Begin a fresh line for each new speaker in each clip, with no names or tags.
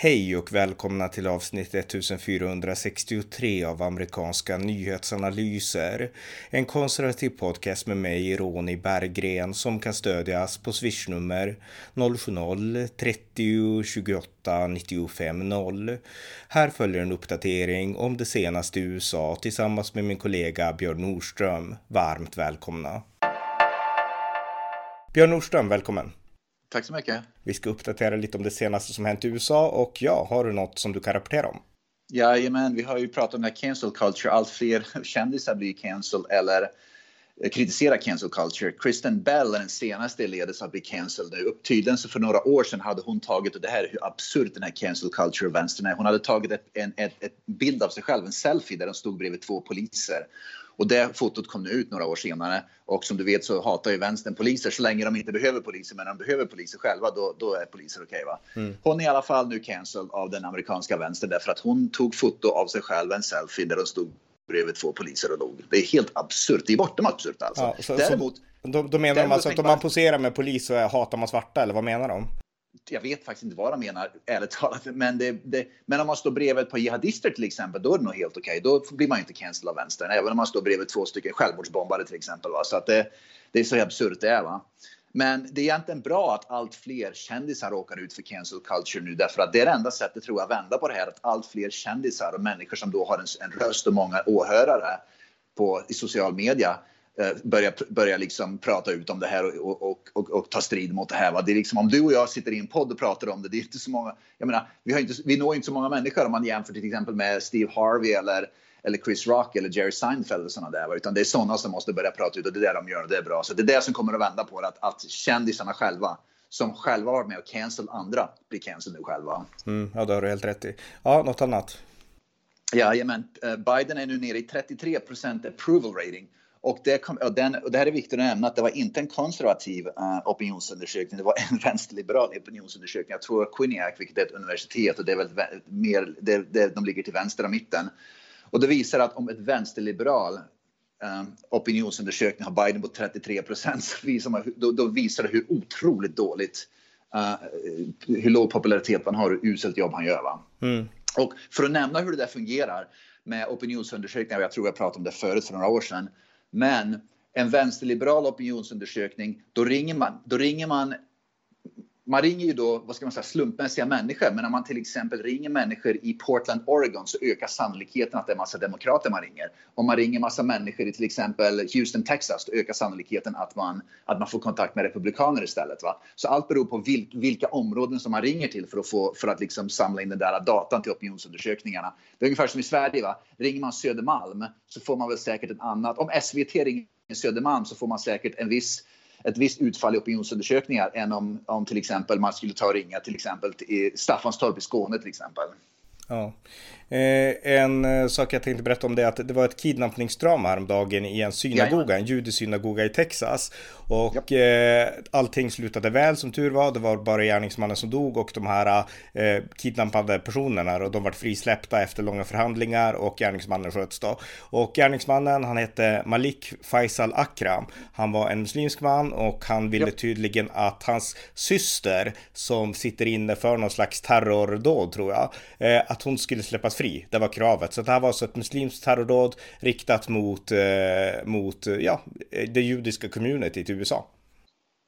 Hej och välkomna till avsnitt 1463 av amerikanska nyhetsanalyser. En konservativ podcast med mig, Ronny Berggren, som kan stödjas på swishnummer 070-30 28 95 0. Här följer en uppdatering om det senaste i USA tillsammans med min kollega Björn Nordström. Varmt välkomna. Björn Nordström, välkommen.
Tack så mycket.
Vi ska uppdatera lite om det senaste som hänt i USA och ja, har du något som du kan rapportera om?
Jajamän, vi har ju pratat om det här cancel culture. Allt fler kändisar blir cancel eller kritiserar cancel culture. Kristen Bell är den senaste i ledet att bli cancelled nu. Tydligen så för några år sedan hade hon tagit, och det här är hur absurt den här cancel culture-vänstern är, hon hade tagit ett, en ett, ett bild av sig själv, en selfie där hon stod bredvid två poliser. Och det fotot kom nu ut några år senare. Och som du vet så hatar ju vänstern poliser så länge de inte behöver poliser. Men när de behöver poliser själva då, då är poliser okej. Okay, mm. Hon är i alla fall nu cancelled av den amerikanska vänstern därför att hon tog foto av sig själv, en selfie där de stod bredvid två poliser och låg. Det är helt absurt. Det är bortom absurt alltså. Ja, så,
däremot, så, då, då menar de alltså att om man poserar med polis så hatar man svarta eller vad menar de?
Jag vet faktiskt inte vad de menar, ärligt talat. Men, det, det, men om man står bredvid ett par jihadister till exempel, då är det nog helt okej. Okay. Då blir man inte cancelled av vänstern, även om man står bredvid två stycken självmordsbombare till exempel. Va? Så att det, det är så absurt det är. Va? Men det är egentligen bra att allt fler kändisar råkar ut för cancel culture nu därför att det är det enda sättet tror jag att vända på det här. Att allt fler kändisar och människor som då har en, en röst och många åhörare på, i social media börja, börja liksom prata ut om det här och, och, och, och, ta strid mot det här. Va? Det är liksom, om du och jag sitter i en podd och pratar om det, det är inte så många, jag menar, vi, har inte, vi når inte så många människor om man jämför till exempel med Steve Harvey eller, eller Chris Rock eller Jerry Seinfeld och sådana där. Utan det är sådana som måste börja prata ut och det är det de gör och det är bra. Så det är det som kommer att vända på det, att, att kändisarna själva som själva varit med och cancel andra blir cancel nu själva.
Mm, ja, det har du helt rätt i. Ja, något annat?
Jajamän, eh, Biden är nu nere i 33% approval rating och det, kom, och, den, och det här är viktigt att nämna att det var inte en konservativ uh, opinionsundersökning, det var en vänsterliberal opinionsundersökning. Jag tror Quinnipiac, vilket är ett universitet, och det är väl mer, det, det, de ligger till vänster om mitten. Och det visar att om ett vänsterliberal uh, opinionsundersökning har Biden på 33 procent, då, då, visar det hur otroligt dåligt, uh, hur låg popularitet man har och hur uselt jobb han gör. Va? Mm. Och för att nämna hur det där fungerar med opinionsundersökningar, jag tror jag pratade om det förut för några år sedan, men en vänsterliberal opinionsundersökning, då ringer man, då ringer man man ringer ju då vad ska man säga, slumpmässiga människor, men om man till exempel ringer människor i Portland, Oregon så ökar sannolikheten att det är massa demokrater man ringer. Om man ringer massa människor i till exempel Houston, Texas, då ökar sannolikheten att man, att man får kontakt med republikaner istället. Va? Så allt beror på vil, vilka områden som man ringer till för att, få, för att liksom samla in den där datan till opinionsundersökningarna. Det är ungefär som i Sverige. Va? Ringer man Södermalm så får man väl säkert ett annat. Om SVT ringer Södermalm så får man säkert en viss ett visst utfall i opinionsundersökningar än om, om till exempel man skulle ta och ringa till exempel till Staffanstorp i Skåne till exempel.
Ja. Eh, en eh, sak jag tänkte berätta om det är att det var ett kidnappningsdrama häromdagen i en synagoga, en judisk synagoga i Texas. Och eh, allting slutade väl som tur var. Det var bara gärningsmannen som dog och de här eh, kidnappade personerna och de var frisläppta efter långa förhandlingar och gärningsmannen sköts då. Och gärningsmannen han hette Malik Faisal Akram. Han var en muslimsk man och han ville tydligen att hans syster som sitter inne för någon slags terrordåd tror jag, eh, att hon skulle släppas fri. Det var kravet. Så det här var alltså ett muslimskt terrordåd riktat mot, eh, mot ja, det judiska communityt i USA.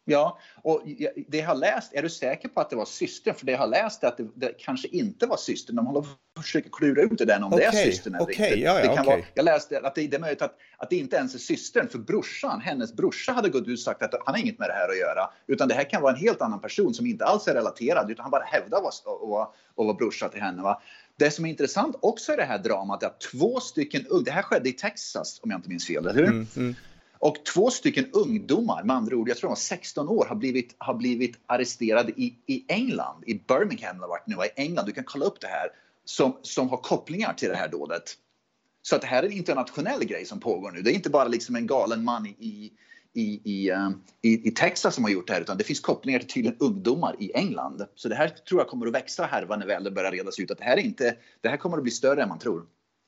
Ja, och det jag har läst, är du säker på att det var systern? För det jag har läst är att det, det kanske inte var systern. De håller på att försöka klura ut det där om okay, det är systern eller
okay, inte. Ja, ja,
det kan
okay.
vara, jag läste att det, det är möjligt att, att det inte ens är systern, för brorsan, hennes brorsa hade gått ut och sagt att han har inget med det här att göra. Utan det här kan vara en helt annan person som inte alls är relaterad, utan han bara hävdar att vara, vara brorsa till henne. Va? Det som är intressant också i det här dramat är att två stycken, det här skedde i Texas om jag inte minns fel, eller hur? Mm, mm. Och två stycken ungdomar, med andra ord, jag tror de var 16 år, har blivit, har blivit arresterade i, i England, i Birmingham har varit nu, i England, du kan kolla upp det här, som, som har kopplingar till det här dådet. Så att det här är en internationell grej som pågår nu. Det är inte bara liksom en galen man i, i, i, um, i, i Texas som har gjort det här, utan det finns kopplingar till tydligen ungdomar i England. Så det här tror jag kommer att växa härva när väl det börjar redas ut att det här, är inte, det här kommer att bli större än man tror.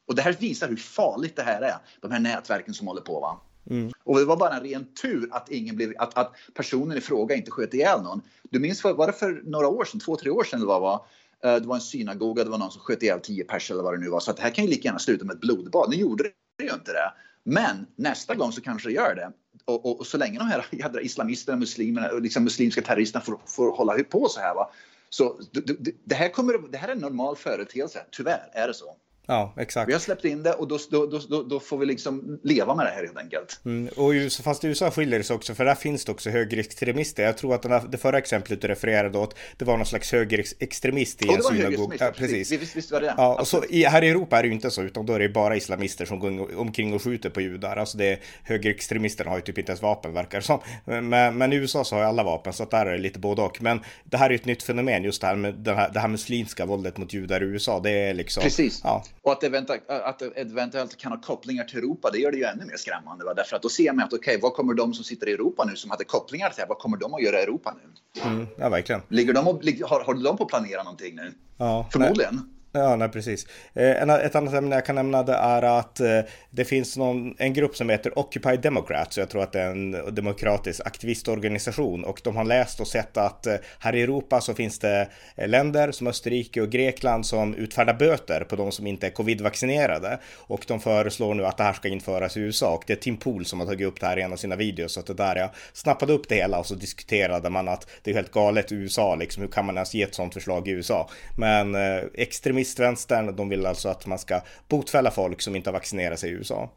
Och det här visar hur farligt det här är, de här nätverken som håller på. Va? Mm. Och det var bara en ren tur att, ingen blev, att, att personen i fråga inte sköt ihjäl någon. Du minns, var det för några år sedan, två, tre år sedan eller vad var, det var en synagoga, det var någon som sköt ihjäl tio pers eller vad det nu var. Så att det här kan ju lika gärna sluta med ett blodbad. Nu gjorde det ju inte det. Men nästa gång så kanske det gör det. Och, och, och så länge de här jädra islamisterna, muslimerna och liksom muslimska terroristerna får, får hålla på så här va. Så det, det, här kommer, det här är en normal företeelse. Tyvärr är det så.
Ja, exakt.
Vi har släppt in det och då, då, då, då får vi liksom leva med det här helt enkelt.
Mm, och USA, fast USA skiljer det sig också, för där finns det också högerextremister. Jag tror att här, det förra exemplet du refererade åt, det var någon slags högerextremist i en synagog.
Ja, precis. Visst, visst var det
Ja, och så, i, här i Europa är det ju inte så, utan då är det bara islamister som går omkring och skjuter på judar. Alltså det, högerextremisterna har ju typ inte ens vapen, verkar det som. Men, men i USA så har ju alla vapen, så att där är det lite både och. Men det här är ju ett nytt fenomen, just det här med det här, det här muslimska våldet mot judar i USA. Det är liksom...
Precis. Ja. Och att eventuellt, att det eventuellt kan ha kopplingar till Europa, det gör det ju ännu mer skrämmande. Va? Därför att då ser man att okej, okay, vad kommer de som sitter i Europa nu som hade kopplingar till det vad kommer de att göra i Europa nu?
Mm, ja, verkligen.
Ligger de och, har, har de på att planera någonting nu?
Ja,
Förmodligen.
Nej. Ja, nej, precis. Eh, ett annat ämne jag kan nämna det är att eh, det finns någon, en grupp som heter Occupy Democrats. Jag tror att det är en demokratisk aktivistorganisation och de har läst och sett att eh, här i Europa så finns det länder som Österrike och Grekland som utfärdar böter på de som inte är covid-vaccinerade och de föreslår nu att det här ska införas i USA och det är Tim Pool som har tagit upp det här i en av sina videos så att det där jag snappade upp det hela och så diskuterade man att det är helt galet i USA liksom. Hur kan man ens ge ett sådant förslag i USA? Men extremism extremistvänstern, de vill alltså att man ska botfälla folk som inte har vaccinerat sig i USA.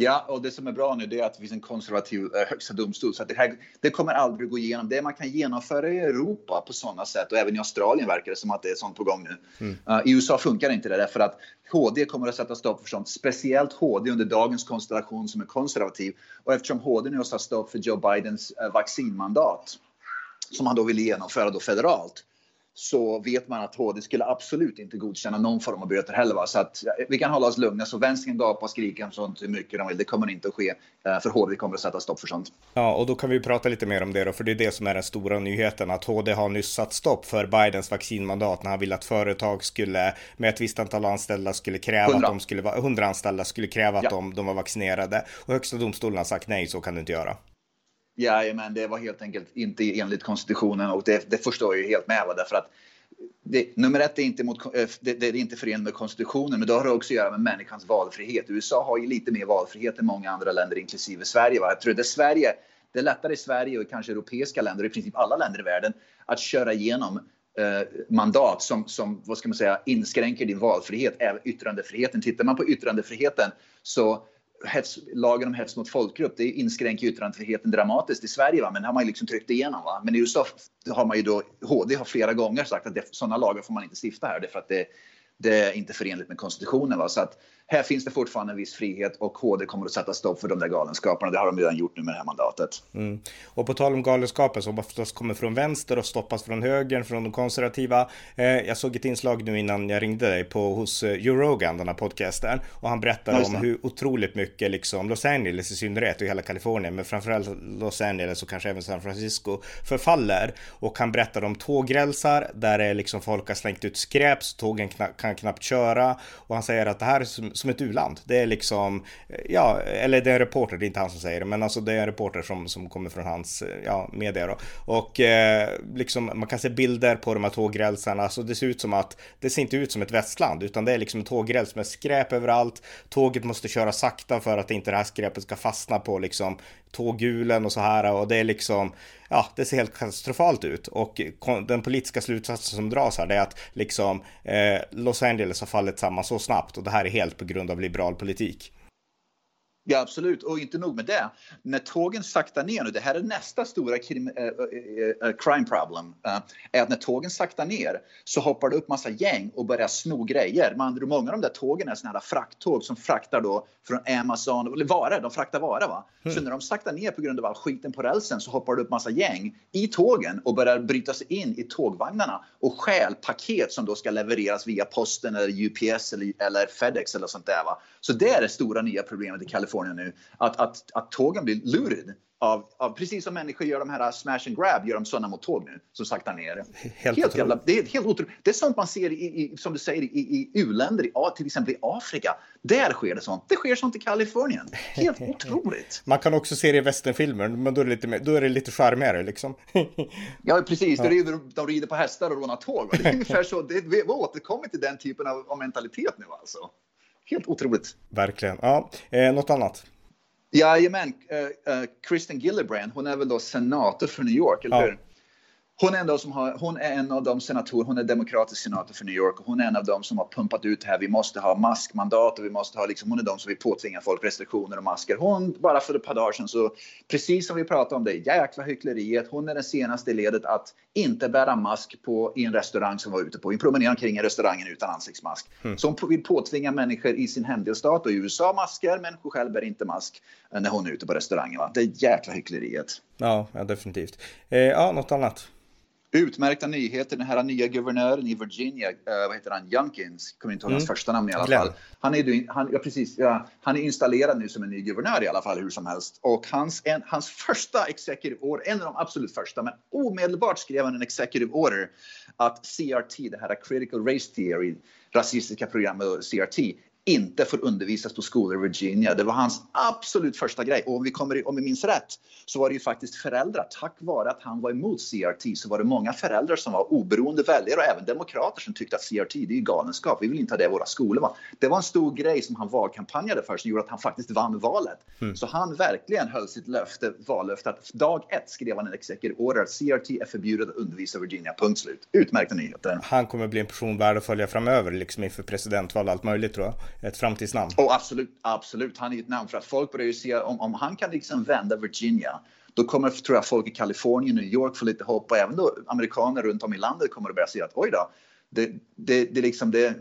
Ja, och det som är bra nu det är att det finns en konservativ eh, högsta domstol. Så det, här, det kommer aldrig gå igenom. Det man kan genomföra i Europa på sådana sätt och även i Australien verkar det som att det är sånt på gång nu. Mm. Uh, I USA funkar inte det därför att HD kommer att sätta stopp för sånt. Speciellt HD under dagens konstellation som är konservativ. Och eftersom HD nu har satt stopp för Joe Bidens uh, vaccinmandat som han då vill genomföra då federalt så vet man att HD skulle absolut inte godkänna någon form av böter heller. Va? Så att vi kan hålla oss lugna. Så vänstern gapa och skrika om sånt hur mycket de vill. Det kommer inte att ske. Eh, för HD kommer att sätta stopp för sånt.
Ja, och då kan vi prata lite mer om det då. För det är det som är den stora nyheten. Att HD har nyss satt stopp för Bidens vaccinmandat när han ville att företag skulle med ett visst antal anställda skulle kräva 100. att de skulle vara 100 anställda skulle kräva att ja. de, de var vaccinerade. Och högsta domstolen har sagt nej, så kan du inte göra.
Jajamän, det var helt enkelt inte enligt konstitutionen och det, det förstår jag ju helt med. Va? Därför att det, nummer ett är inte, mot, eh, det, det är inte förenligt med konstitutionen, men det har också att göra med människans valfrihet. USA har ju lite mer valfrihet än många andra länder, inklusive Sverige. Va? Jag tror det är Sverige, det är lättare i Sverige och kanske europeiska länder, i princip alla länder i världen, att köra igenom eh, mandat som, som, vad ska man säga, inskränker din valfrihet, även yttrandefriheten. Tittar man på yttrandefriheten så hets, lagen om hets mot folkgrupp, det inskränker yttrandefriheten dramatiskt i Sverige, va? men det har man ju liksom tryckt igenom. Va? Men i USA har man ju då, HD har flera gånger sagt att det, sådana lagar får man inte stifta här, det för att det, det är inte förenligt med konstitutionen. Va? Så att här finns det fortfarande en viss frihet och HD kommer att sätta stopp för de där galenskaperna. Det har de redan gjort nu med det här mandatet.
Mm. Och på tal om galenskaper som oftast kommer från vänster och stoppas från höger, från de konservativa. Eh, jag såg ett inslag nu innan jag ringde dig på hos eh, Joe Rogan, den här podcasten. Och han berättar om hur otroligt mycket liksom Los Angeles i synnerhet och hela Kalifornien, men framförallt Los Angeles och kanske även San Francisco förfaller. Och han berättar om tågrälsar där det liksom folk har slängt ut skräp så tågen kna kan knappt köra. Och han säger att det här är som, som ett uland. Det är liksom, eh, ja, eller det är en reporter, det är inte han som säger det, men alltså det är en reporter som, som kommer från hans, eh, ja, media då. Och eh, liksom, man kan se bilder på de här tågrälsarna, så det ser ut som att, det ser inte ut som ett västland, utan det är liksom en tågräls med skräp överallt. Tåget måste köra sakta för att inte det här skräpet ska fastna på liksom tågulen och så här och det är liksom, ja, det ser helt katastrofalt ut och den politiska slutsatsen som dras här det är att liksom eh, Los Angeles har fallit samman så snabbt och det här är helt på grund av liberal politik.
Ja, absolut. Och inte nog med det. När tågen saktar ner nu, det här är nästa stora krim, äh, äh, crime problem, äh, är att när tågen saktar ner så hoppar det upp massa gäng och börjar sno grejer. Andra många av de där tågen är såna här frakttåg som fraktar då från Amazon, eller varor, de fraktar varor va. Mm. Så när de saktar ner på grund av all skiten på rälsen så hoppar det upp massa gäng i tågen och börjar bryta sig in i tågvagnarna och stjäl paket som då ska levereras via posten eller UPS eller, eller Fedex eller sånt där va. Så det är det stora nya problemet i Kalifornien Kalifornien nu, att, att, att tågen blir lurade av, av, precis som människor gör de här smash and grab, gör de sådana mot tåg nu som saktar ner. Helt, helt jävla, det är helt otroligt. Det är sånt man ser i, i som du säger, i, i u-länder, i, till exempel i Afrika. Där sker det sånt. Det sker sånt i Kalifornien. Helt otroligt.
Man kan också se det i västernfilmer, men då är det lite, då är det lite charmigare liksom.
ja, precis. Ja. Rider, de rider på hästar och rånar tåg. Det är ungefär så. Det, vi återkommer till den typen av, av mentalitet nu alltså. Helt otroligt.
Verkligen. Ja, eh, något annat?
Jajamän, uh, uh, Kristen Gillibrand, hon är väl då senator för New York, eller hur? Hon är, en som har, hon är en av de senatorer, hon är demokratisk senator för New York och hon är en av de som har pumpat ut här. Vi måste ha maskmandat och vi måste ha liksom, hon är de som vill påtvinga folk restriktioner och masker. Hon, bara för ett par dagar sedan så, precis som vi pratade om det jäkla hyckleriet, hon är den senaste i ledet att inte bära mask på, i en restaurang som var ute på. Vi promenerar omkring i restaurangen utan ansiktsmask. Mm. Så hon vill påtvinga människor i sin hemdelstat och i USA masker, människor själv bär inte mask när hon är ute på restaurangen. Va? Det är jäkla hyckleriet.
Ja, ja definitivt. Eh, ja, något annat?
Utmärkta nyheter. Den här nya guvernören i Virginia, uh, vad heter han, Youngkins, kommer inte ihåg hans mm. första namn i alla Glenn. fall. Han är, han, ja, precis, ja, han är installerad nu som en ny guvernör i alla fall, hur som helst. Och hans, en, hans första executive order, en av de absolut första, men omedelbart skrev han en executive order att CRT, det här critical race theory, rasistiska programmet CRT, inte får undervisas på skolor i Virginia. Det var hans absolut första grej. Och om vi, kommer, om vi minns rätt så var det ju faktiskt föräldrar, tack vare att han var emot CRT, så var det många föräldrar som var oberoende väljare och även demokrater som tyckte att CRT, det är ju galenskap. Vi vill inte ha det i våra skolor. Va? Det var en stor grej som han valkampanjade för som gjorde att han faktiskt vann valet. Mm. Så han verkligen höll sitt löfte, vallöfte att dag ett skrev han en executive order att CRT är förbjudet att undervisa i Virginia. Punkt slut. Utmärkta nyheter.
Han kommer bli en person värd att följa framöver, liksom inför presidentval och allt möjligt tror jag ett framtidsnamn.
Oh, absolut, absolut. Han är ett namn för att folk börjar ju se om, om han kan liksom vända Virginia då kommer tror jag folk i Kalifornien, New York få lite hopp och även då amerikaner runt om i landet kommer att börja se att oj då, det, det, det, liksom, det,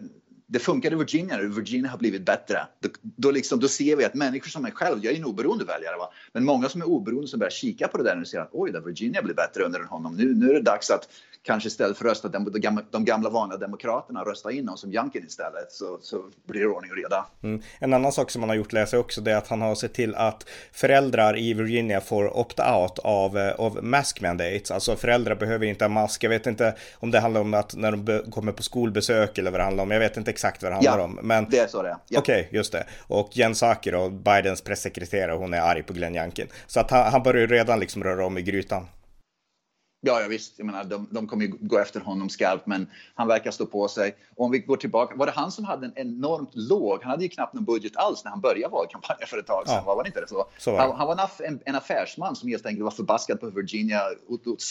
det funkar i Virginia nu. Virginia har blivit bättre. Då, då, liksom, då ser vi att människor som är själv, jag är en oberoende väljare, va? men många som är oberoende som börjar kika på det där och ser att oj, då, Virginia blir bättre under honom. Nu, nu är det dags att kanske istället för att rösta de, gamla, de gamla vanliga demokraterna rösta in någon som Jankin istället så, så blir det ordning och reda.
Mm. En annan sak som man har gjort läser också det är att han har sett till att föräldrar i Virginia får opt-out av, eh, av mask mandates. Alltså föräldrar behöver inte ha mask. Jag vet inte om det handlar om att när de kommer på skolbesök eller vad det handlar om. Jag vet inte exakt vad det handlar
ja,
om.
Men det är så det är.
Ja. Okej, okay, just det. Och Jen Psaki då, Bidens pressekreterare, hon är arg på Glenn Youngkin. Så att han, han börjar redan liksom röra om i grytan.
Ja, ja visst. Jag menar, de, de kommer ju gå efter honom skarpt, men han verkar stå på sig. Och om vi går tillbaka, var det han som hade en enormt låg, han hade ju knappt någon budget alls när han började valkampanjen för ett tag sedan, ja. var det inte det så? så var det. Han, han, var en, en, affärsman som helt enkelt var förbaskad på Virginia, åt, åt,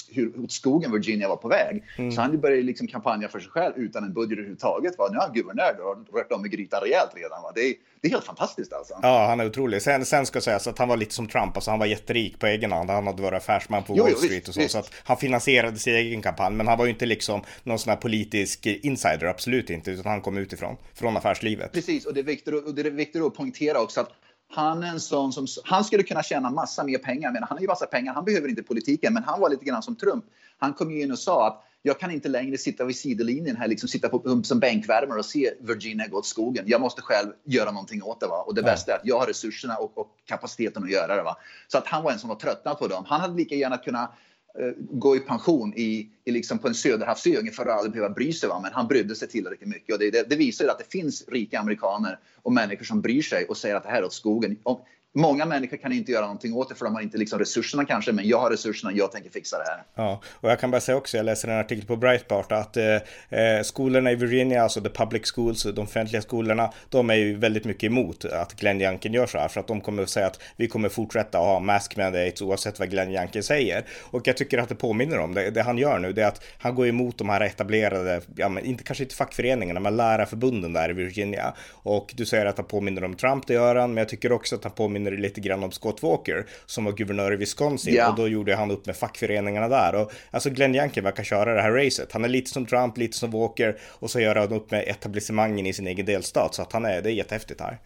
åt skogen Virginia var på väg. Mm. Så han började liksom kampanja för sig själv utan en budget överhuvudtaget. Va? Nu är han guvernör och rört om i grytan rejält redan. Va? Det är, det är helt fantastiskt alltså.
Ja, han är otrolig. Sen, sen ska sägas att han var lite som Trump, alltså han var jätterik på egen hand. Han hade varit affärsman på jo, Wall Street jo, visst, och så. Visst. Så att han finansierade sin egen kampanj. Men han var ju inte liksom någon sån här politisk insider, absolut inte. Utan han kom utifrån, från affärslivet.
Precis, och det är viktigt, och det är viktigt att poängtera också att han är en sån som, han skulle kunna tjäna massa mer pengar, men han har ju massa pengar, han behöver inte politiken, men han var lite grann som Trump. Han kom ju in och sa att jag kan inte längre sitta vid sidolinjen här, liksom sitta på, som bänkvärmare och se Virginia gå åt skogen. Jag måste själv göra någonting åt det. Va? Och det ja. bästa är att jag har resurserna och, och, kapaciteten att göra det. Va? Så att han var en som var tröttnad på dem. Han hade lika gärna kunnat Eh, gå i pension i, i liksom på en söderhavsö ungefär och aldrig behöva bry sig. Va? Men han brydde sig tillräckligt mycket. Och det, det, det visar att det finns rika amerikaner och människor som bryr sig och säger att det här är åt skogen. Om, Många människor kan inte göra någonting åt det för de har inte liksom resurserna kanske, men jag har resurserna, jag tänker fixa det här.
Ja, och jag kan bara säga också, jag läser en artikel på Breitbart att eh, eh skolorna i Virginia, alltså the public schools, de offentliga skolorna, de är ju väldigt mycket emot att Glenn Youngkin gör så här, för att de kommer att säga att vi kommer fortsätta ha mask mandates oavsett vad Glenn Youngkin säger. Och jag tycker att det påminner om det, det han gör nu, det är att han går emot de här etablerade, ja men inte kanske inte fackföreningarna, men lärarförbunden där i Virginia. Och du säger att han påminner om Trump, det gör han, men jag tycker också att han påminner påminner lite grann om Scott Walker som var guvernör i Wisconsin yeah. och då gjorde han upp med fackföreningarna där och alltså Glenn Youngkin verkar köra det här racet. Han är lite som Trump, lite som Walker och så gör han upp med etablissemangen i sin egen delstat så att han är, det är jättehäftigt här.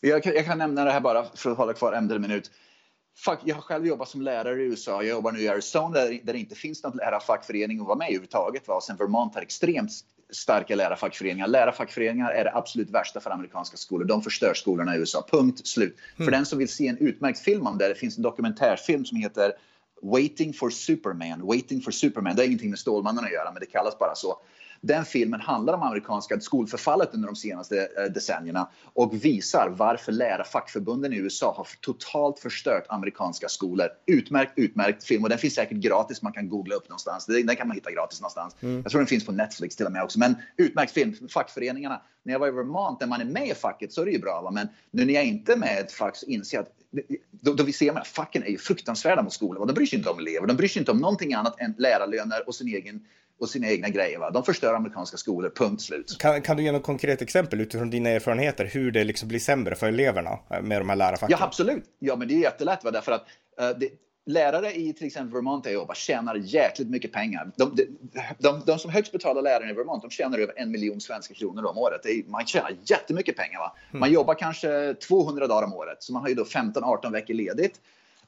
Jag kan, jag kan nämna det här bara för att hålla kvar en minut. Fuck, jag har själv jobbat som lärare i USA. Jag jobbar nu i Arizona där, där det inte finns någon lärarfackförening att vara med i överhuvudtaget. Va? Och sen Vermont har extremt starka lärarfackföreningar. Lärarfackföreningar är det absolut värsta för amerikanska skolor. De förstör skolorna i USA. Punkt slut. Mm. För den som vill se en utmärkt film om det, det finns en dokumentärfilm som heter Waiting for Superman. Waiting for Superman. Det har ingenting med Stålmannen att göra, men det kallas bara så. Den filmen handlar om amerikanska skolförfallet under de senaste eh, decennierna och visar varför lärarfackförbunden i USA har totalt förstört amerikanska skolor. Utmärkt, utmärkt film och den finns säkert gratis. Man kan googla upp någonstans. Den kan man hitta gratis någonstans. Mm. Jag tror den finns på Netflix till och med också. Men utmärkt film. Fackföreningarna. När jag var i Vermont, när man är med i facket så är det ju bra. Va? Men nu när jag inte är med i ett fack så inser jag att då, då vi ser att facken är ju fruktansvärda mot skolan. De bryr sig inte om elever. De bryr sig inte om någonting annat än lärarlöner och sin egen och sina egna grejer. Va? De förstör amerikanska skolor, punkt slut.
Kan, kan du ge något konkret exempel utifrån dina erfarenheter hur det liksom blir sämre för eleverna med de här lärarfacken?
Ja, absolut. Ja, men det är jättelätt. Va? Därför att uh, det, lärare i till exempel Vermont där jag jobbar tjänar jäkligt mycket pengar. De, de, de, de, som högst betalar lärare i Vermont de tjänar över en miljon svenska kronor om året. Är, man tjänar jättemycket pengar. Va? Man mm. jobbar kanske 200 dagar om året, så man har ju då 15-18 veckor ledigt.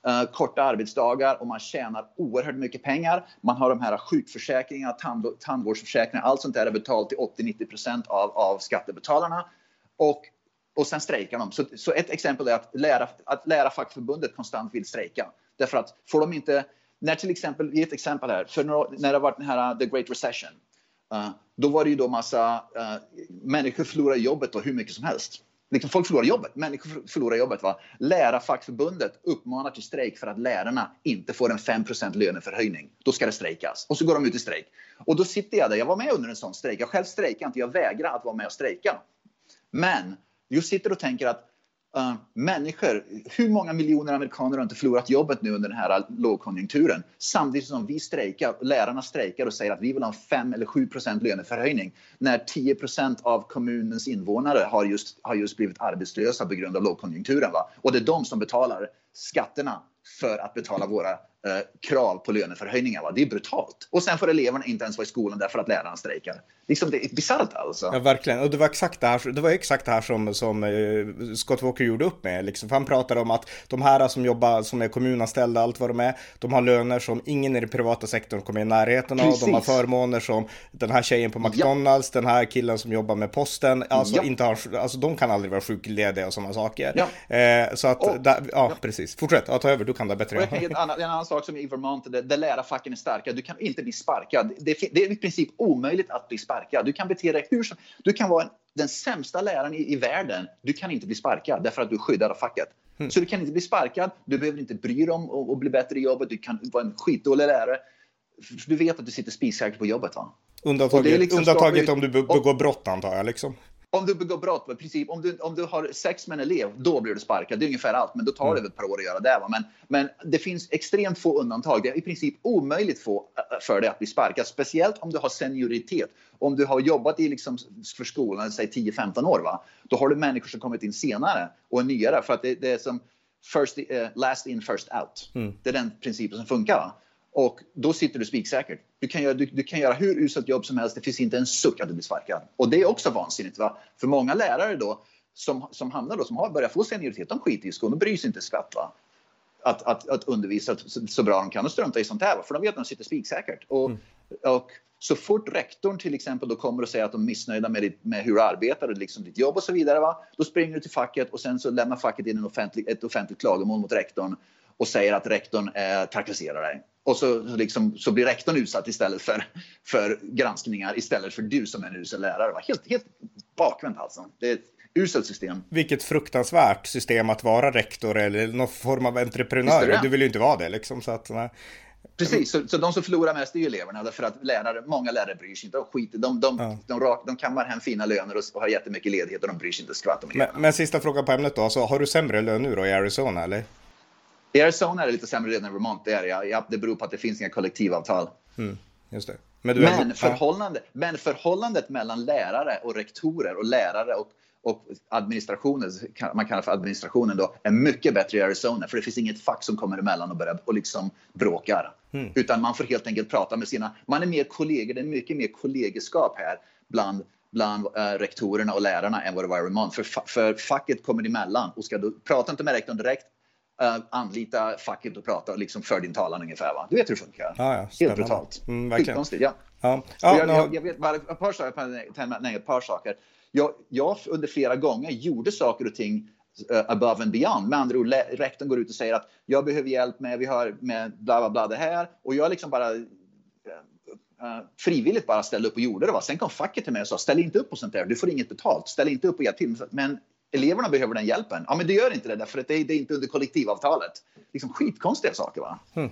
Uh, korta arbetsdagar och man tjänar oerhört mycket pengar. Man har de här sjukförsäkringarna, tand, tandvårdsförsäkringar, allt sånt där är betalt till 80-90 av, av skattebetalarna. Och, och sen strejkar de. Så, så ett exempel är att, lära, att Lärarfackförbundet konstant vill strejka. Därför att får de inte, när till exempel, ge ett exempel här, för när det var den här eh, the great recession, uh, då var det ju då massa uh, människor förlorade jobbet och hur mycket som helst. Liksom folk förlorar jobbet. Människor förlorar jobbet. Va? Lärarfackförbundet uppmanar till strejk för att lärarna inte får en 5% löneförhöjning. Då ska det strejkas. Och så går de ut i strejk. Och då sitter jag där. Jag var med under en sån strejk. Jag själv strejkar inte. Jag vägrar att vara med och strejka. Men jag sitter och tänker att uh, människor, hur många miljoner amerikaner har inte förlorat jobbet nu under den här lågkonjunkturen? Samtidigt som vi strejkar, lärarna strejkar och säger att vi vill ha 5 eller 7% löneförhöjning. När 10% av kommunens invånare har just, har just blivit arbetslösa på grund av lågkonjunkturen. Va? Och det är de som betalar skatterna för att betala våra krav på löneförhöjningar. Va? Det är brutalt. Och sen får eleverna inte ens vara i skolan därför att lärarna strejkar. Liksom det är bisarrt alltså.
Ja, verkligen. Och det var exakt det här, det var exakt det här som, som eh, Scott Walker gjorde upp med. Liksom. För han pratade om att de här som jobbar, som är kommunanställda, allt vad de är, de har löner som ingen i den privata sektorn kommer i närheten av. Precis. De har förmåner som den här tjejen på McDonalds, ja. den här killen som jobbar med posten, alltså, ja. inte har, alltså de kan aldrig vara sjuklediga och sådana saker. Ja. Eh, så att, och, där, ja, precis. Fortsätt, ja, ta över, du kan det bättre.
Och en, annan, en annan sak som i Vermont, där, där lärarfacken är starka, du kan inte bli sparkad. Det, det är i princip omöjligt att bli sparkad. Du kan bete dig hur som Du kan vara den sämsta läraren i, i världen. Du kan inte bli sparkad därför att du är skyddad av facket. Mm. Så du kan inte bli sparkad, du behöver inte bry dig om att bli bättre i jobbet, du kan vara en skitdålig lärare. Du vet att du sitter spiksäker på jobbet. Va?
Undantaget, liksom undantaget om du begår brott antar jag. Liksom
om du begår brott, i princip, om du, om du har sex med en elev, då blir du sparkad. Det är ungefär allt, men då tar mm. det ett par år att göra det. Va? Men, men det finns extremt få undantag. Det är i princip omöjligt få, för dig att bli sparkad, speciellt om du har senioritet. Om du har jobbat i liksom, för skolan, säg 10-15 år, va? då har du människor som kommit in senare och är nyare. För att det, det är som first, uh, last in, first out. Mm. Det är den principen som funkar. Va? Och då sitter du spiksäkert. Du kan, göra, du, du, kan göra hur uselt jobb som helst, det finns inte en suck att du blir sparkad. Och det är också vansinnigt. Va? För många lärare då, som, som hamnar då, som har börjat få senioritet, de skiter i skolan, de bryr sig inte skvatt. Va? Att, att, att undervisa så, så, bra de kan och strunta i sånt här. Va? För de vet att de sitter spiksäkert. Och, mm. och så fort rektorn till exempel då kommer och säger att de är missnöjda med, ditt, med hur du arbetar och liksom ditt jobb och så vidare. Va? Då springer du till facket och sen så lämnar facket in en offentlig, ett offentligt klagomål mot rektorn och säger att rektorn eh, trakasserar dig. Och så, liksom, så blir rektorn utsatt istället för, för granskningar istället för du som är en usel lärare. Helt, helt bakvänt alltså. Det är ett uselt system.
Vilket fruktansvärt system att vara rektor eller någon form av entreprenör. Du vill ju inte vara det liksom. Så att, nej.
Precis, så, så, de som förlorar mest är eleverna därför att lärare, många lärare bryr sig inte. De, skiter, de, de, ja. de, de, de kammar hem fina löner och, och har jättemycket ledighet och de bryr sig inte skvatt om
eleverna. Men, men sista frågan på ämnet då, så har du sämre lön nu då i Arizona eller?
I Arizona är det lite sämre redan än Vermont. Det, är det. Ja, det beror på att det finns inga kollektivavtal.
Mm, just det.
Men, men, är... förhållande, men förhållandet mellan lärare och rektorer och lärare och, och administrationen, man kallar för administrationen då, är mycket bättre i Arizona. För det finns inget fack som kommer emellan och börjar och liksom bråkar. Mm. Utan man får helt enkelt prata med sina, man är mer kollegor, det är mycket mer kollegeskap här bland bland äh, rektorerna och lärarna än vad det var i Vermont. För, för facket kommer emellan och ska då, prata inte med rektorn direkt, uh, anlita facket och prata liksom för din talan ungefär. Va? Du vet hur det funkar.
Ja, ja,
Helt brutalt.
Mm, verkligen.
ja.
Ja. Ja,
jag,
no.
jag, jag, vet bara ett par saker. Nej, ett par saker. Jag, jag under flera gånger gjorde saker och ting uh, above and beyond. Med andra ord, rektorn går ut och säger att jag behöver hjälp med, vi har med bla bla bla det här. Och jag liksom bara Uh, frivilligt bara ställde upp och gjorde det. Va? Sen kom facket till mig och sa ställ inte upp på sånt där, du får inget betalt. Ställ inte upp och hjälp till. Men eleverna behöver den hjälpen. Ja, men det gör inte det därför att det är, det är inte under kollektivavtalet. Liksom skitkonstiga saker va.
Mm.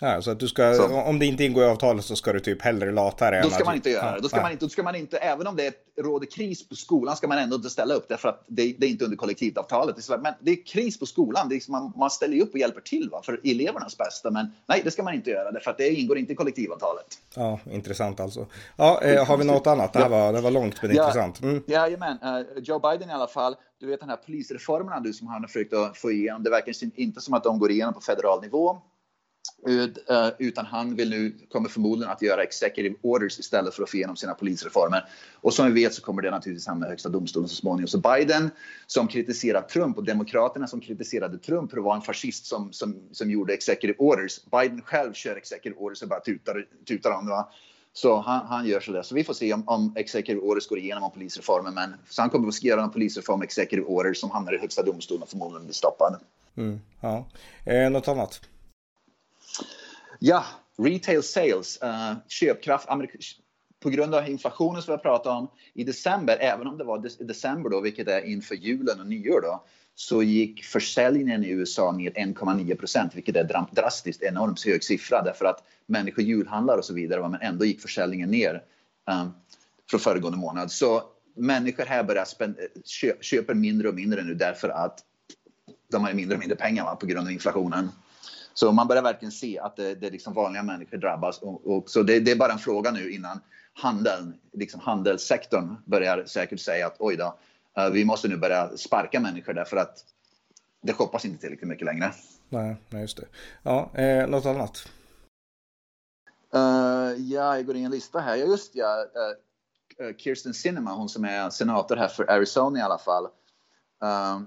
Ja, så att du ska, så. om det inte ingår i avtalet så ska du typ hellre lata det.
Då ska man inte göra det. Då ska, man inte, då ska man inte, även om det råder kris på skolan, ska man ändå inte ställa upp därför att det, det är inte under kollektivavtalet. Men det är kris på skolan. Är, man, man ställer ju upp och hjälper till va, för elevernas bästa. Men nej, det ska man inte göra därför att det ingår inte i kollektivavtalet.
Ja, intressant alltså. Ja, eh, har vi något annat? Det här var, det var långt men ja, intressant. Mm.
Jajamän, uh, Joe Biden i alla fall. Du vet den här polisreformerna du som han har försökt att få igenom. Det verkar inte som att de går igenom på federal nivå. Eh, utan han vill nu, kommer förmodligen att göra executive orders istället för att få igenom sina polisreformer. Och som vi vet så kommer det naturligtvis hamna i högsta domstolen så småningom. Så Biden som kritiserar Trump och Demokraterna som kritiserade Trump för att vara en fascist som, som, som gjorde executive orders. Biden själv kör executive orders och bara tutar, tutar om det. Va? Så han, han gör så där. Så vi får se om, om executive orders går igenom om polisreformen. Men, så han kommer att göra en polisreform executive orders som hamnar i högsta domstolen och förmodligen blir stoppad.
Mm, ja. Eh, något annat?
Ja, retail sales, uh, köpkraft, på grund av inflationen som vi har pratat om i december, även om det var december då, vilket är inför julen och nyår då, så gick försäljningen i USA ner 1,9 procent, vilket är drastiskt enormt hög siffra därför att människor julhandlar och så vidare, men ändå gick försäljningen ner um, från föregående månad. Så människor här börjar eh, köper mindre och mindre nu därför att de har mindre och mindre pengar va, på grund av inflationen. Så man börjar verkligen se att det, det liksom vanliga människor drabbas. Och, och så det, det, är bara en fråga nu innan handeln, liksom handelssektorn börjar säkert säga att oj då, uh, vi måste nu börja sparka människor därför att det shoppas inte tillräckligt mycket längre.
Nej, nej just det. Ja, eh, något annat?
Uh, ja, jag går in i en lista här. Ja, just ja. Uh, Kirsten Sinema, hon som är senator här för Arizona i alla fall. Uh,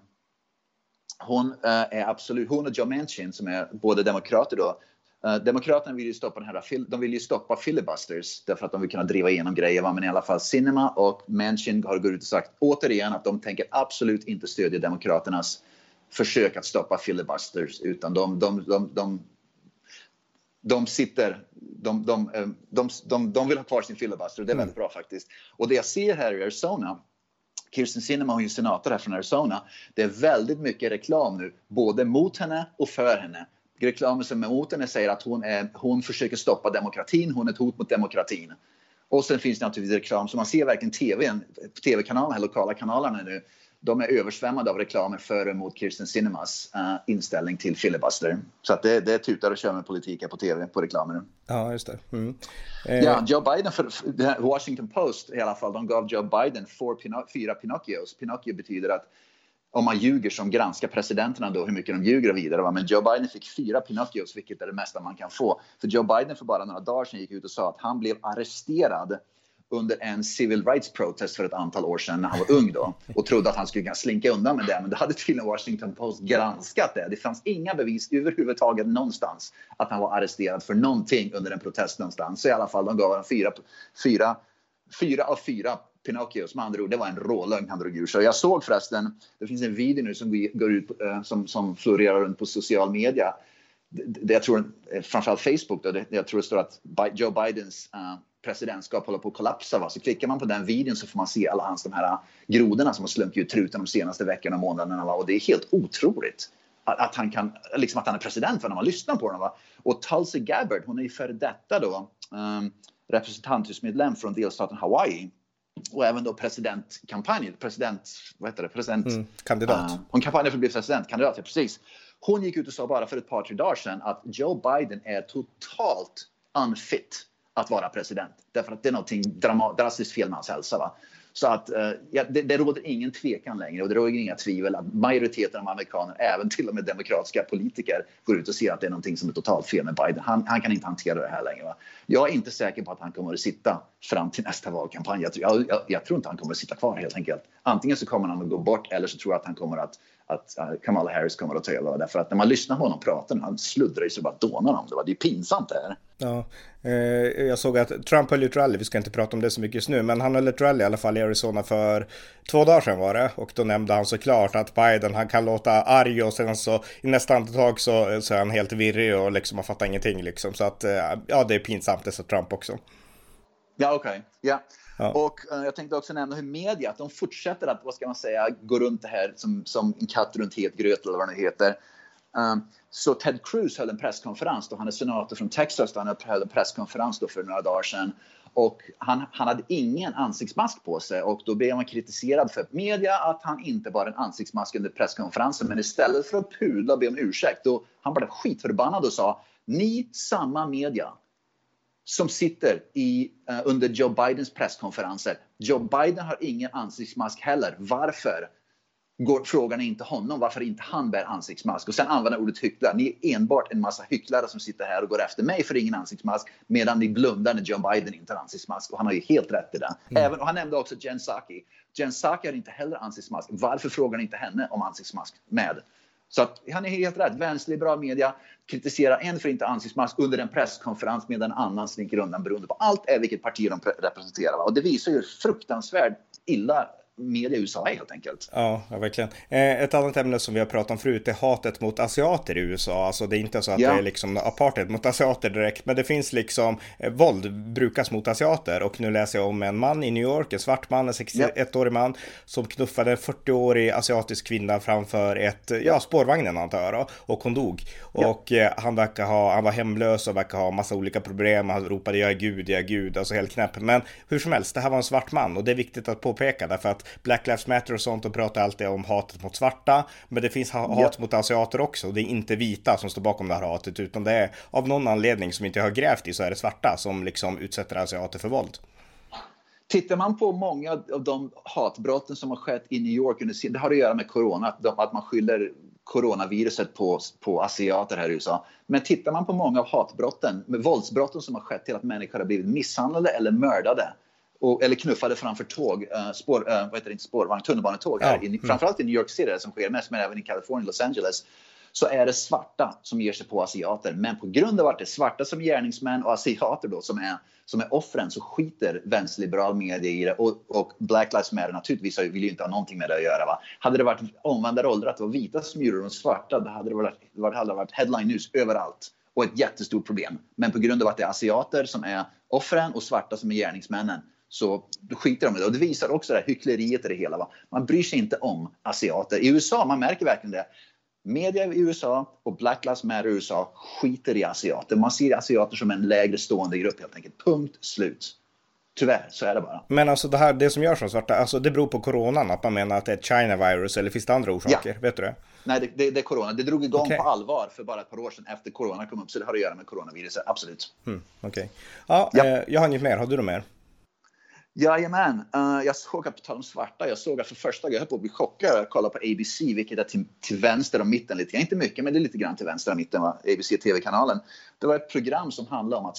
hon eh, är absolut, hon och Joe Manchin som är båda demokrater då. Uh, Demokraterna vill ju stoppa den här, de vill ju stoppa filibusters därför att de vill kunna driva igenom grejer. Men i alla fall Cinema och Manchin har gått ut och sagt återigen att de tänker absolut inte stödja Demokraternas försök att stoppa filibusters utan de, de, de, de, de sitter, de, de, eh, de, de, de vill ha kvar sin filibuster och det är väldigt mm. bra faktiskt. Och det jag ser här i Arizona Kirsten Sinema, hon är senator här från Arizona. Det är väldigt mycket reklam nu, både mot henne och för henne. Reklamen som är mot henne säger att hon, är, hon försöker stoppa demokratin, hon är ett hot mot demokratin. Och sen finns det naturligtvis reklam, så man ser verkligen tv, tv-kanalerna, lokala kanalerna nu, de är översvämmade av reklamer för och emot Kirsten Cinemas uh, inställning till filibuster. Så att det, det tutar och kör med politik på tv, på reklamen.
Ja, just det. Mm.
Eh. Ja, Joe Biden, för, för, Washington Post i alla fall, de gav Joe Biden four, fyra Pinocchios. Pinocchio betyder att om man ljuger som granskar presidenterna då hur mycket de ljuger och vidare. Va? Men Joe Biden fick fyra Pinocchios, vilket är det mesta man kan få. För Joe Biden för bara några dagar sedan gick ut och sa att han blev arresterad under en civil rights protest för ett antal år sedan när han var ung då och trodde att han skulle kunna slinka undan med det. Men det hade tydligen Washington Post granskat det. Det fanns inga bevis överhuvudtaget någonstans att han var arresterad för någonting under en protest någonstans. Så i alla fall, de gav honom fyra, fyra, fyra av fyra Pinocchios. Med andra ord, det var en rålögn han drog ur sig. Jag såg förresten, det finns en video nu som går ut, eh, som, som florerar runt på social media. Det, jag tror, eh, framförallt Facebook, då, det, jag tror det står att Joe Bidens uh, presidentskap håller på att kollapsa. Va? Så klickar man på den videon så får man se alla hans de här grodorna som har slunkit ut truten de senaste veckorna och månaderna. Va? Och det är helt otroligt att, att, han kan, liksom att han är president va? när man lyssnar på honom. Va? Och Tulsi Gabbard, hon är ju före detta då um, representanthusmedlem från delstaten Hawaii och även då presidentkampanj, president, vad heter det, president... Mm,
kandidat. Uh,
hon kampanjade för att bli presidentkandidat, ja, precis. Hon gick ut och sa bara för ett par, tre dagar sedan att Joe Biden är totalt unfit att vara president. Därför att det är någonting drastiskt fel med hans hälsa. Va? Så att eh, ja, det, det råder ingen tvekan längre och det råder inga tvivel att majoriteten av amerikaner, även till och med demokratiska politiker, går ut och ser att det är någonting som är totalt fel med Biden. Han, han kan inte hantera det här längre. Va? Jag är inte säker på att han kommer att sitta fram till nästa valkampanj. Jag, jag, jag, tror inte han kommer att sitta kvar helt enkelt. Antingen så kommer han att gå bort eller så tror jag att han kommer att, att eh, Kamala Harris kommer att ta över. Därför att när man lyssnar på honom prata, han sluddrar ju så bara dånar om det. Det är pinsamt det här.
Ja, eh, jag såg att Trump höll ett rally, vi ska inte prata om det så mycket just nu, men han höll ett rally i alla fall i Arizona för två dagar sedan var det. Och då nämnde han såklart att Biden, han kan låta arg och sen så i nästa andetag så, så är han helt virrig och liksom man fattar ingenting liksom. Så att eh, ja, det är pinsamt det sa Trump också.
Ja, okej. Okay. Ja. Ja. Och uh, jag tänkte också nämna hur media, att de fortsätter att, vad ska man säga, gå runt det här som, som en katt runt het gröt eller vad det heter. Um, så Ted Cruz höll en presskonferens då han är senator från Texas. Då han höll en presskonferens då för några dagar sedan. Och han, han hade ingen ansiktsmask på sig och då blev han kritiserad för media att han inte bar en ansiktsmask under presskonferensen. Men istället för att pudla och be om ursäkt, då han blev skitförbannad och sa ni samma media som sitter i, uh, under Joe Bidens presskonferenser. Joe Biden har ingen ansiktsmask heller. Varför? Går frågan inte honom varför inte han bär ansiktsmask. Och sen använder ordet hycklare. Ni är enbart en massa hycklare som sitter här och går efter mig för ingen ansiktsmask. Medan ni blundar när Joe Biden inte har ansiktsmask. Och han har ju helt rätt i det. Mm. Även, och han nämnde också Jen Psaki. Jen Psaki har inte heller ansiktsmask. Varför frågar ni inte henne om ansiktsmask med? Så att han är helt rätt. Vänsterliberal media kritiserar en för inte ansiktsmask under en presskonferens medan en annan slinker undan beroende på allt är vilket parti de representerar. Och det visar ju fruktansvärt illa media i USA helt enkelt.
Ja, ja, verkligen. Eh, ett annat ämne som vi har pratat om förut är hatet mot asiater i USA. Alltså det är inte så att ja. det är liksom apartheid mot asiater direkt, men det finns liksom eh, våld brukas mot asiater. Och nu läser jag om en man i New York, en svart man, en 61-årig man, som knuffade en 40-årig asiatisk kvinna framför ett, ja, spårvagnen antar jag då, och hon dog. Ja. Och eh, han verkar ha, han var hemlös och verkar ha massa olika problem. Han ropade jag är Gud, jag är Gud, alltså helt knäpp. Men hur som helst, det här var en svart man och det är viktigt att påpeka därför att Black Lives Matter och sånt och pratar alltid om hatet mot svarta. Men det finns hat ja. mot asiater också. Det är inte vita som står bakom det här hatet utan det är av någon anledning som inte jag har grävt i så är det svarta som liksom utsätter asiater för våld.
Tittar man på många av de hatbrotten som har skett i New York under det har att göra med corona, att, de, att man skyller coronaviruset på, på asiater här i USA. Men tittar man på många av hatbrotten, med våldsbrotten som har skett till att människor har blivit misshandlade eller mördade, och, eller knuffade framför tåg, uh, spår, uh, vad heter det, inte spårvagn, tunnelbanetåg, här, ja. mm. framförallt i New York City som sker mest, men även i Kalifornien, Los Angeles, så är det svarta som ger sig på asiater. Men på grund av att det är svarta som gärningsmän och asiater då som är, som är offren så skiter vänsterliberal media i det. Och, och Black Lives Matter naturligtvis vill ju inte ha någonting med det att göra. Va? Hade det varit omvända roller, att det var vita som gjorde de svarta, då hade det varit, det hade varit headline news överallt och ett jättestort problem. Men på grund av att det är asiater som är offren och svarta som är gärningsmännen så skiter de i det. Och det visar också det här hyckleriet i det hela. Va? Man bryr sig inte om asiater. I USA, man märker verkligen det. Media i USA och Black Lives Matter i USA skiter i asiater. Man ser asiater som en lägre stående grupp helt enkelt. Punkt slut. Tyvärr, så är det bara.
Men alltså det här, det som gör som svarta, alltså det beror på coronan, att man menar att det är ett China virus eller finns det andra orsaker? Ja. Vet du det?
Nej, det, det, det, är corona. Det drog igång okay. på allvar för bara ett par år sedan efter corona kom upp, så det har att göra med coronaviruset, absolut.
Mm, Okej. Okay. Ja, ja. Eh, jag har inget mer. Har du något mer?
Jajamän. Uh, jag såg att på tal om svarta, jag såg att för första gången, jag höll på att bli chockad, jag kollade på ABC, vilket är till, till vänster om mitten lite Inte mycket, men det är lite grann till vänster om mitten, va? ABC TV-kanalen. Det var ett program som handlade om att,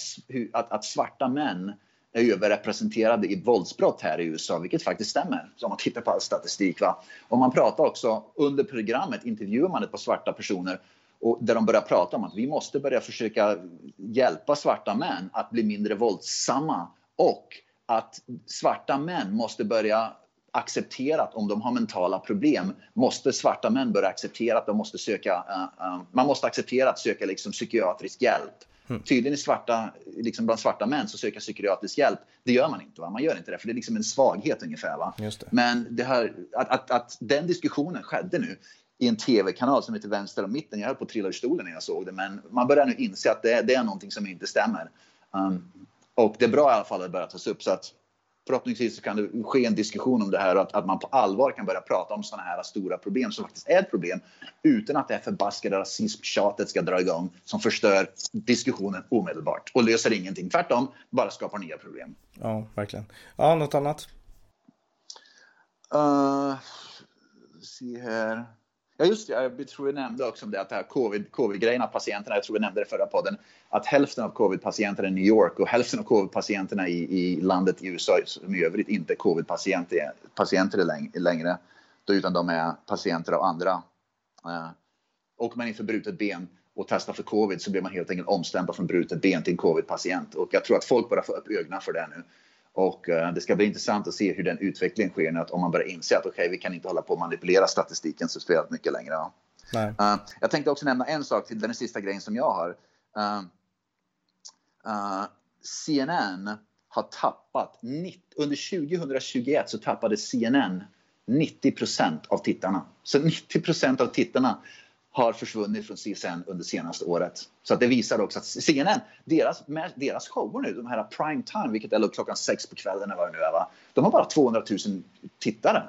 att, att svarta män är överrepresenterade i våldsbrott här i USA, vilket faktiskt stämmer. Om man tittar på all statistik. Va? Och man pratar också, under programmet intervjuar man ett par svarta personer och där de börjar prata om att vi måste börja försöka hjälpa svarta män att bli mindre våldsamma och att svarta män måste börja acceptera att om de har mentala problem måste svarta män börja acceptera att de måste söka, uh, uh, man måste acceptera att söka liksom psykiatrisk hjälp. Mm. Tydligen svarta, liksom bland svarta män så söka psykiatrisk hjälp, det gör man inte. Va? Man gör inte det, för det är liksom en svaghet ungefär. Va? Det. Men det här, att, att, att, den diskussionen skedde nu i en tv-kanal som heter Vänster och mitten. Jag höll på att trilla ur stolen när jag såg det, men man börjar nu inse att det, det är någonting som inte stämmer. Um, och det är bra i alla fall att det börjar tas upp så att förhoppningsvis kan det ske en diskussion om det här och att, att man på allvar kan börja prata om sådana här stora problem som faktiskt är ett problem utan att det här förbaskade rasismtjatet ska dra igång som förstör diskussionen omedelbart och löser ingenting. Tvärtom, bara skapar nya problem.
Ja, verkligen. Ja, något annat?
Uh, se här. Ja, just det. Jag tror jag nämnde också om det, att det här covid, covid-grejen, patienterna, jag tror jag nämnde det förra podden, att hälften av covid-patienterna i New York och hälften av covid-patienterna i, i landet i USA som i övrigt inte är covid-patienter patienter längre, då, utan de är patienter av andra Eh, åker man in för brutet ben och testar för covid så blir man helt enkelt omstämplad från brutet ben till en covid-patient. Och jag tror att folk börjar få upp ögonen för det nu. Och uh, det ska bli intressant att se hur den utvecklingen sker nu. Att om man börjar inse att okej, okay, vi kan inte hålla på och manipulera statistiken så spelar mycket längre. Ja. Uh, jag tänkte också nämna en sak till den sista grejen som jag har. Uh, CNN har tappat, 90, under 2021 så tappade CNN 90 procent av tittarna. Så 90 procent av tittarna har försvunnit från CSN under senaste året. Så att det visar också att CNN, deras, deras shower nu, de här prime time, vilket är klockan sex på kvällen eller vad det nu är, va? de har bara 200 000 tittare.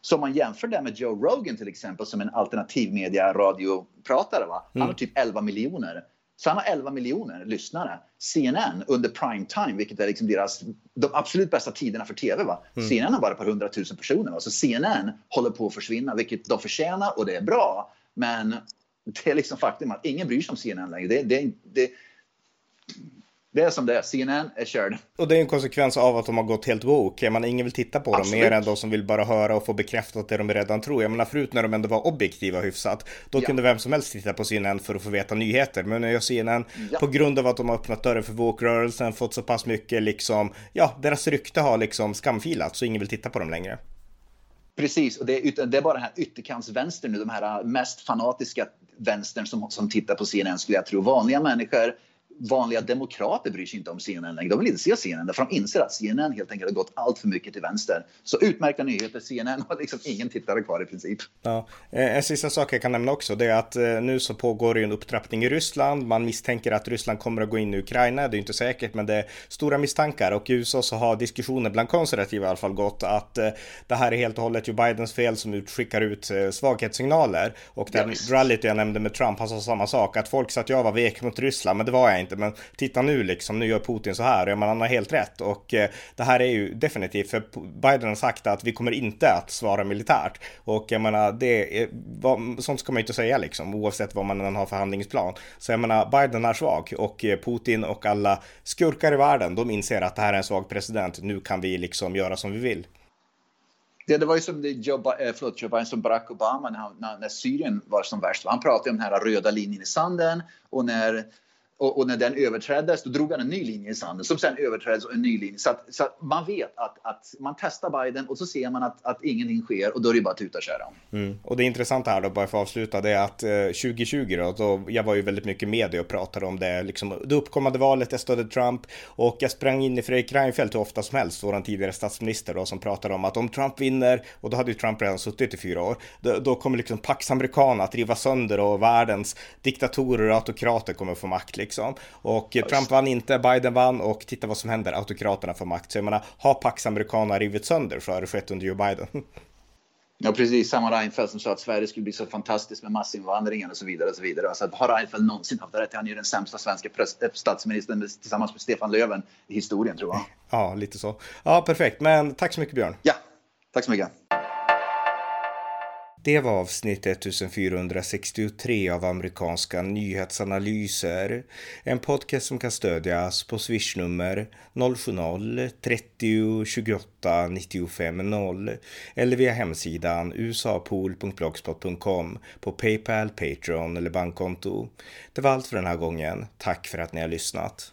Så om man jämför det med Joe Rogan till exempel som en alternativmedia radiopratare, va? han har mm. typ 11 miljoner. Så han har 11 miljoner lyssnare. CNN under prime time, vilket är liksom deras, de absolut bästa tiderna för TV. Va? Mm. CNN har bara ett par hundratusen personer. Va? Så CNN håller på att försvinna, vilket de förtjänar och det är bra. Men det är liksom faktum att ingen bryr sig om CNN längre. Det, det, det, det är som det är. CNN är körd.
Och det är en konsekvens av att de har gått helt woke. Man ingen vill titta på Absolut. dem mer än de som vill bara höra och få bekräftat det de redan tror. Jag menar förut när de ändå var objektiva hyfsat. Då ja. kunde vem som helst titta på CNN för att få veta nyheter. Men nu gör CNN ja. på grund av att de har öppnat dörren för woke-rörelsen, fått så pass mycket liksom, ja, deras rykte har liksom skamfilat så ingen vill titta på dem längre.
Precis, och det är, det är bara den här ytterkantsvänstern nu, de här mest fanatiska vänstern som, som tittar på CNN skulle jag tro. Vanliga människor vanliga demokrater bryr sig inte om CNN längre. De vill inte se CNN för de inser att CNN helt enkelt har gått allt för mycket till vänster. Så utmärkta nyheter, CNN har liksom ingen tittare kvar i princip.
Ja. Eh, en sista sak jag kan nämna också det är att eh, nu så pågår det en upptrappning i Ryssland. Man misstänker att Ryssland kommer att gå in i Ukraina. Det är inte säkert men det är stora misstankar och i USA så har diskussioner bland konservativa i alla fall gått att eh, det här är helt och hållet Joe Bidens fel som utskickar ut svaghetssignaler. Och den yes. rallyt jag nämnde med Trump, han sa samma sak att folk sa att jag var vek mot Ryssland men det var jag inte inte. Men titta nu liksom, nu gör Putin så här. och han har helt rätt. Och eh, det här är ju definitivt, för Biden har sagt att vi kommer inte att svara militärt. Och jag menar, det är, vad, sånt ska man ju inte säga liksom, oavsett vad man än har för handlingsplan. Så jag menar, Biden är svag och eh, Putin och alla skurkar i världen, de inser att det här är en svag president. Nu kan vi liksom göra som vi vill.
Det, det var ju som, Joe, eh, förlåt, Joe Biden, som Barack Obama när, när Syrien var som värst. Han pratade om den här röda linjen i sanden och när och, och, när den överträddes, då drog han en ny linje i sanden som sen överträddes och en ny linje. Så, att, så att man vet att, att man testar Biden och så ser man att, att ingenting sker och då är det bara att tuta och köra.
Mm. Och det intressanta här då, bara för att avsluta, det är att eh, 2020 då, då, jag var ju väldigt mycket media och pratade om det, liksom det uppkommande valet, jag stödde Trump och jag sprang in i Fredrik Reinfeldt hur ofta som helst, vår tidigare statsminister då, som pratade om att om Trump vinner, och då hade ju Trump redan suttit i fyra år, då, då kommer liksom Pax Americana att riva sönder och världens diktatorer och autokrater kommer få makt liksom. Och Trump vann inte, Biden vann och titta vad som händer, autokraterna får makt. Så jag menar, har Pax Americana rivit sönder så har det skett under Joe Biden.
Ja, precis. Samma Reinfeldt som sa att Sverige skulle bli så fantastiskt med massinvandringen och så vidare. Och så vidare. Alltså, har Reinfeldt någonsin haft rätt? Han är ju den sämsta svenska eh, statsministern tillsammans med Stefan Löfven i historien, tror jag.
Ja, lite så. Ja, perfekt. Men tack så mycket, Björn.
Ja, tack så mycket.
Det var avsnitt 1463 av amerikanska nyhetsanalyser. En podcast som kan stödjas på swishnummer 070-30 28 95 0 eller via hemsidan usapool.blogspot.com på Paypal, Patreon eller bankkonto. Det var allt för den här gången. Tack för att ni har lyssnat.